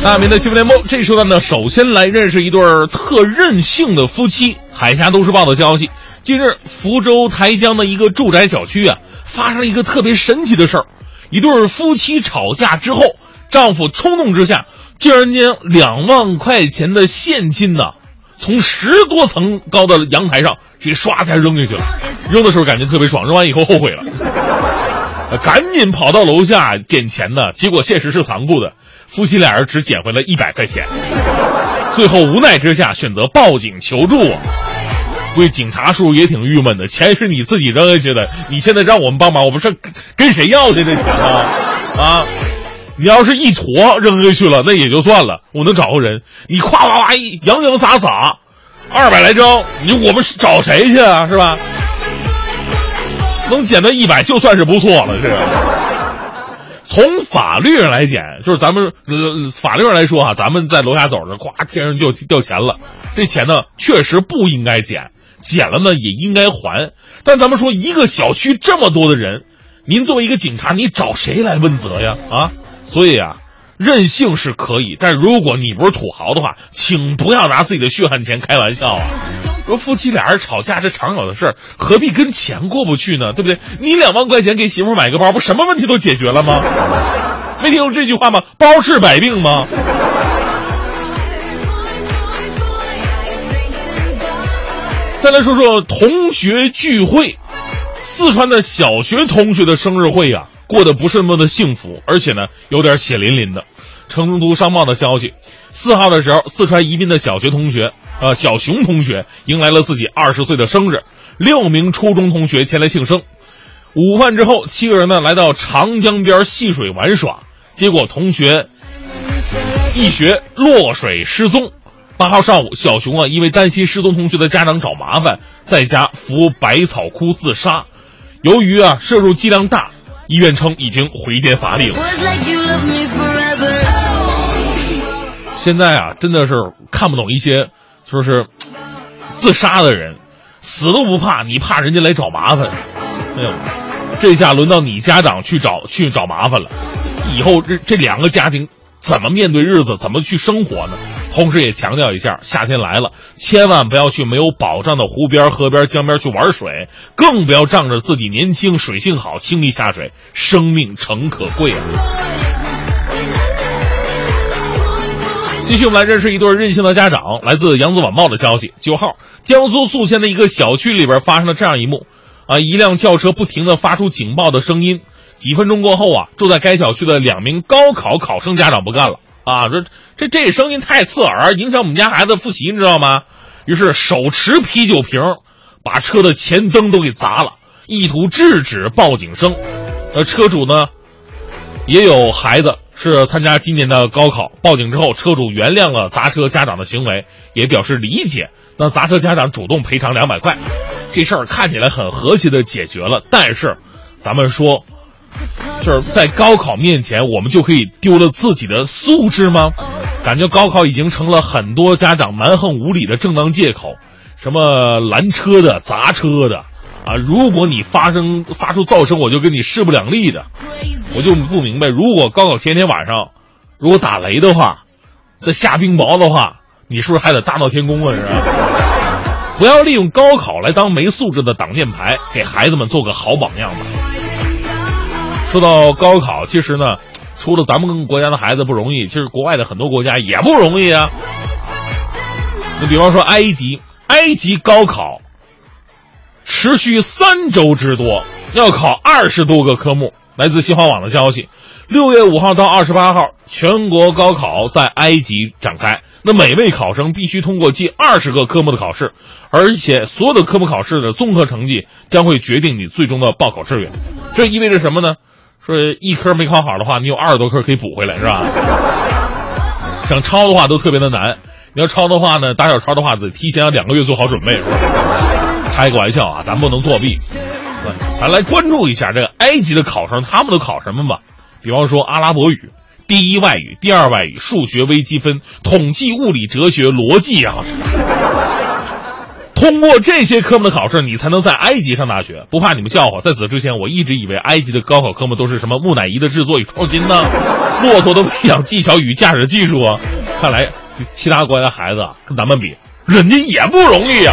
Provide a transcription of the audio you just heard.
大明的新闻联播，这时段呢，首先来认识一对儿特任性的夫妻。海峡都市报的消息，近日福州台江的一个住宅小区啊，发生了一个特别神奇的事儿：一对夫妻吵架之后，丈夫冲动之下，竟然将两万块钱的现金呢，从十多层高的阳台上给唰一下扔下去了。扔的时候感觉特别爽，扔完以后后悔了，赶紧跑到楼下捡钱呢。结果现实是残酷的。夫妻俩人只捡回了一百块钱，最后无奈之下选择报警求助。估计警察叔叔也挺郁闷的，钱是你自己扔下去的，你现在让我们帮忙，我们是跟谁要去这钱啊？啊，你要是一坨扔下去了，那也就算了，我能找个人。你夸夸夸一洋洋洒洒，二百来张，你我们找谁去啊？是吧？能捡到一百就算是不错了，这。从法律上来讲，就是咱们呃法律上来说哈，咱们在楼下走着，咵天上就掉钱了，这钱呢确实不应该捡，捡了呢也应该还。但咱们说一个小区这么多的人，您作为一个警察，你找谁来问责呀？啊，所以啊，任性是可以，但如果你不是土豪的话，请不要拿自己的血汗钱开玩笑啊。说夫妻俩人吵架，是常有的事儿，何必跟钱过不去呢？对不对？你两万块钱给媳妇买个包，不什么问题都解决了吗？没听过这句话吗？包治百病吗？再来说说同学聚会，四川的小学同学的生日会呀，过得不是那么的幸福，而且呢，有点血淋淋的。成都商报的消息，四号的时候，四川宜宾的小学同学。呃，小熊同学迎来了自己二十岁的生日，六名初中同学前来庆生。午饭之后，七个人呢来到长江边戏水玩耍，结果同学一学落水失踪。八号上午，小熊啊因为担心失踪同学的家长找麻烦，在家扶百草枯自杀。由于啊摄入剂量大，医院称已经回天乏力了。现在啊真的是看不懂一些。说是自杀的人，死都不怕，你怕人家来找麻烦？哎呦，这下轮到你家长去找去找麻烦了。以后这这两个家庭怎么面对日子，怎么去生活呢？同时也强调一下，夏天来了，千万不要去没有保障的湖边、河边、江边去玩水，更不要仗着自己年轻、水性好轻易下水，生命诚可贵啊！继续，我们来认识一对任性的家长。来自《扬子晚报》的消息，九号，江苏宿迁的一个小区里边发生了这样一幕：啊，一辆轿车不停的发出警报的声音。几分钟过后啊，住在该小区的两名高考考生家长不干了啊，说这这声音太刺耳，影响我们家孩子复习，你知道吗？于是手持啤酒瓶，把车的前灯都给砸了，意图制止报警声。呃，车主呢，也有孩子。是参加今年的高考，报警之后，车主原谅了砸车家长的行为，也表示理解。那砸车家长主动赔偿两百块，这事儿看起来很和谐的解决了。但是，咱们说，就是在高考面前，我们就可以丢了自己的素质吗？感觉高考已经成了很多家长蛮横无理的正当借口，什么拦车的、砸车的。啊！如果你发生发出噪声，我就跟你势不两立的。我就不明白，如果高考前一天晚上，如果打雷的话，再下冰雹的话，你是不是还得大闹天宫啊？是吧？不要利用高考来当没素质的挡箭牌，给孩子们做个好榜样吧。说到高考，其实呢，除了咱们国家的孩子不容易，其实国外的很多国家也不容易啊。你比方说埃及，埃及高考。持续三周之多，要考二十多个科目。来自新华网的消息，六月五号到二十八号，全国高考在埃及展开。那每位考生必须通过近二十个科目的考试，而且所有的科目考试的综合成绩将会决定你最终的报考志愿。这意味着什么呢？说一科没考好的话，你有二十多科可以补回来，是吧？想抄的话都特别的难。你要抄的话呢，打小抄的话得提前两个月做好准备，是吧？开个玩笑啊，咱不能作弊。咱来关注一下这个埃及的考生，他们都考什么吧？比方说阿拉伯语、第一外语、第二外语、数学、微积分、统计、物理、哲学、逻辑啊。通过这些科目的考试，你才能在埃及上大学。不怕你们笑话，在此之前，我一直以为埃及的高考科目都是什么木乃伊的制作与创新呢。骆驼的培养技巧与驾驶技术啊！看来其他国家的孩子跟咱们比，人家也不容易呀。